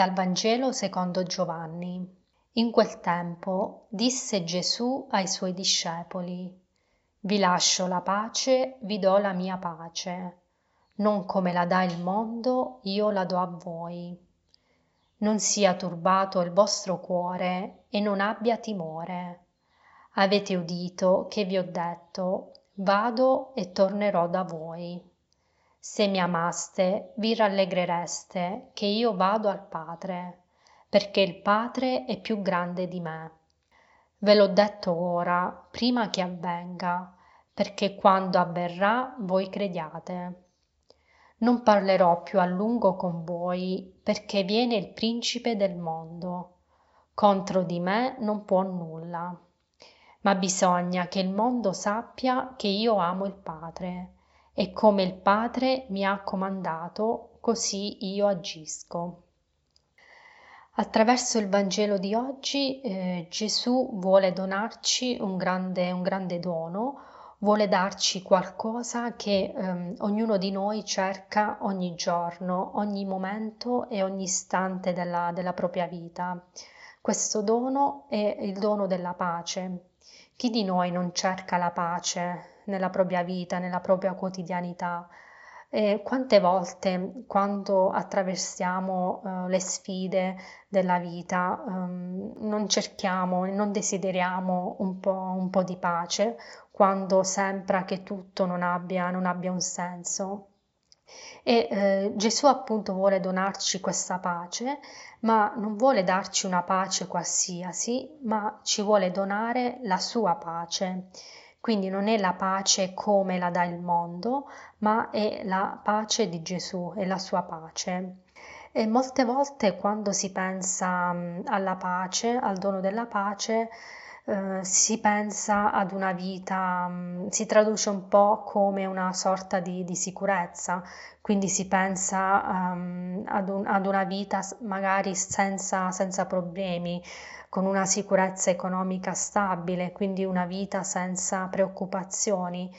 Dal Vangelo secondo Giovanni. In quel tempo disse Gesù ai suoi discepoli, Vi lascio la pace, vi do la mia pace. Non come la dà il mondo, io la do a voi. Non sia turbato il vostro cuore e non abbia timore. Avete udito che vi ho detto, vado e tornerò da voi. Se mi amaste, vi rallegrereste che io vado al Padre, perché il Padre è più grande di me. Ve l'ho detto ora, prima che avvenga, perché quando avverrà voi crediate. Non parlerò più a lungo con voi, perché viene il principe del mondo. Contro di me non può nulla. Ma bisogna che il mondo sappia che io amo il Padre e come il Padre mi ha comandato, così io agisco. Attraverso il Vangelo di oggi eh, Gesù vuole donarci un grande, un grande dono, vuole darci qualcosa che ehm, ognuno di noi cerca ogni giorno, ogni momento e ogni istante della, della propria vita. Questo dono è il dono della pace. Chi di noi non cerca la pace nella propria vita, nella propria quotidianità. E quante volte quando attraversiamo uh, le sfide della vita um, non cerchiamo e non desideriamo un po', un po', di pace quando sembra che tutto non abbia, non abbia un senso. E eh, Gesù appunto vuole donarci questa pace, ma non vuole darci una pace qualsiasi, ma ci vuole donare la sua pace. Quindi non è la pace come la dà il mondo, ma è la pace di Gesù, è la sua pace. E molte volte quando si pensa alla pace, al dono della pace, eh, si pensa ad una vita, mm, si traduce un po' come una sorta di, di sicurezza, quindi si pensa um, ad, un, ad, una vita magari senza, senza problemi, con una sicurezza economica stabile, quindi una vita senza preoccupazioni.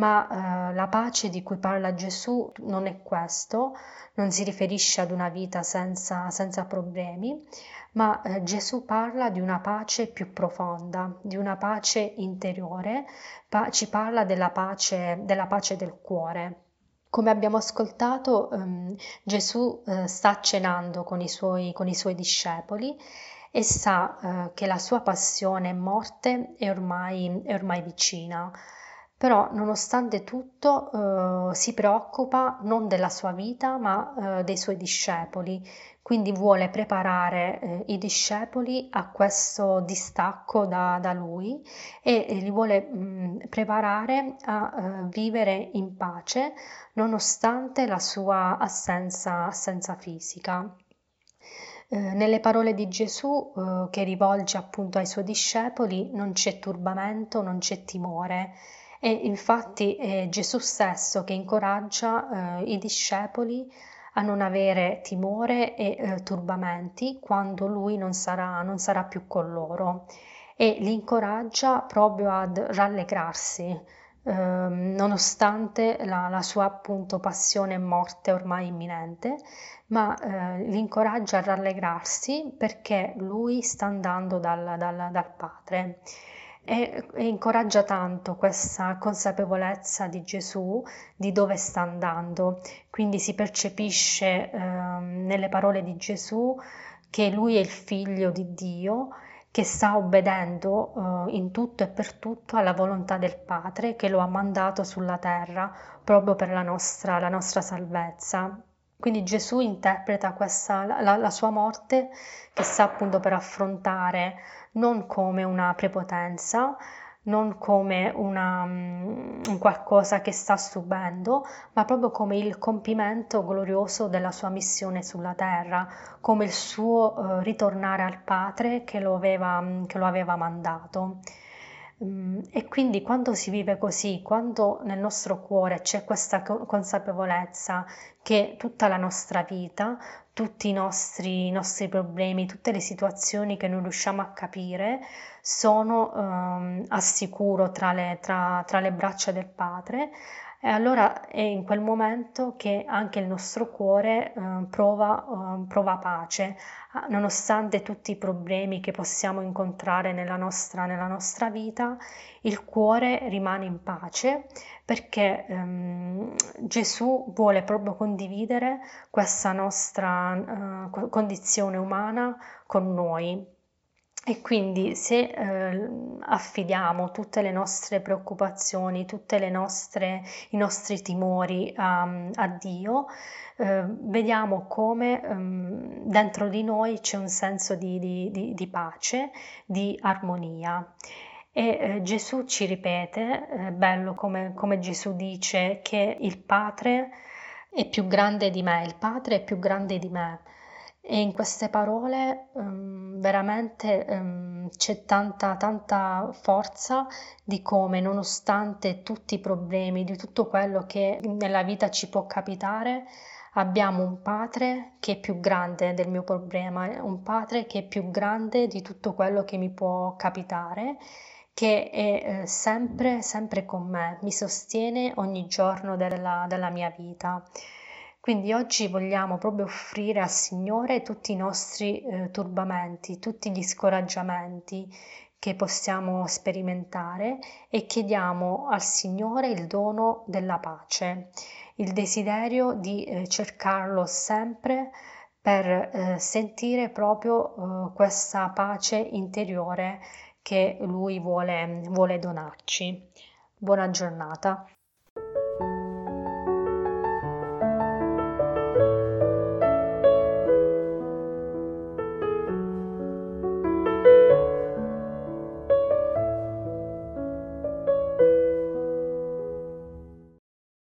Ma eh, la pace di cui parla Gesù non è questo, non si riferisce ad una vita senza, senza problemi, ma eh, Gesù parla di una pace più profonda, di una pace interiore, pa- ci parla della pace, della pace del cuore. Come abbiamo ascoltato, ehm, Gesù eh, sta cenando con i, suoi, con i suoi discepoli e sa eh, che la sua passione e morte è ormai, è ormai vicina. Però, nonostante tutto, eh, si preoccupa non della sua vita, ma eh, dei suoi discepoli. Quindi vuole preparare eh, i discepoli a questo distacco da, da lui e li vuole mh, preparare a eh, vivere in pace nonostante la sua assenza, assenza fisica. Eh, nelle parole di Gesù eh, che rivolge appunto ai suoi discepoli non c'è turbamento, non c'è timore e infatti è Gesù stesso che incoraggia eh, i discepoli a non avere timore e eh, turbamenti quando lui non sarà, non sarà più con loro e li incoraggia proprio ad rallegrarsi Ehm, nonostante la, la, sua appunto passione e morte ormai imminente, ma eh, li incoraggia a rallegrarsi perché lui sta andando dal, dal, dal Padre. E, e, incoraggia tanto questa consapevolezza di Gesù di dove sta andando, quindi si percepisce eh, nelle parole di Gesù che lui è il figlio di Dio che sta obbedendo eh, in tutto e per tutto alla volontà del Padre che lo ha mandato sulla terra proprio per la nostra, la nostra salvezza. Quindi Gesù interpreta questa, la, la sua morte che sta appunto per affrontare non come una prepotenza, non come una, um, qualcosa che sta subendo, ma proprio come il compimento glorioso della sua missione sulla terra, come il suo uh, ritornare al Padre che lo aveva, mm, che lo aveva mandato. Um, e quindi quando si vive così, quando nel nostro cuore c'è questa consapevolezza che tutta la nostra vita, tutti i nostri, i nostri problemi, tutte le situazioni che non riusciamo a capire sono um, al sicuro tra le, tra, tra le braccia del Padre, E allora è in quel momento che anche il nostro cuore eh, prova, eh, prova, pace, nonostante tutti i problemi che possiamo incontrare nella nostra, nella nostra vita, il cuore rimane in pace perché ehm, Gesù vuole proprio condividere questa nostra eh, condizione umana con noi. E quindi se eh, affidiamo tutte le nostre preoccupazioni, tutti i nostri timori a, a Dio, eh, vediamo come ehm, dentro di noi c'è un senso di, di, di, di pace, di armonia. E eh, Gesù ci ripete, è eh, bello come, come Gesù dice che il Padre è più grande di me, il Padre è più grande di me. E in queste parole um, veramente um, c'è tanta, tanta forza di come, nonostante tutti i problemi, di tutto quello che nella vita ci può capitare, abbiamo un padre che è più grande del mio problema, un padre che è più grande di tutto quello che mi può capitare, che è eh, sempre, sempre con me, mi sostiene ogni giorno della, della mia vita. Quindi oggi vogliamo proprio offrire al Signore tutti i nostri eh, turbamenti, tutti gli scoraggiamenti che possiamo sperimentare e chiediamo al Signore il dono della pace, il desiderio di eh, cercarlo sempre per eh, sentire proprio eh, questa pace interiore che Lui vuole, vuole donarci. Buona giornata.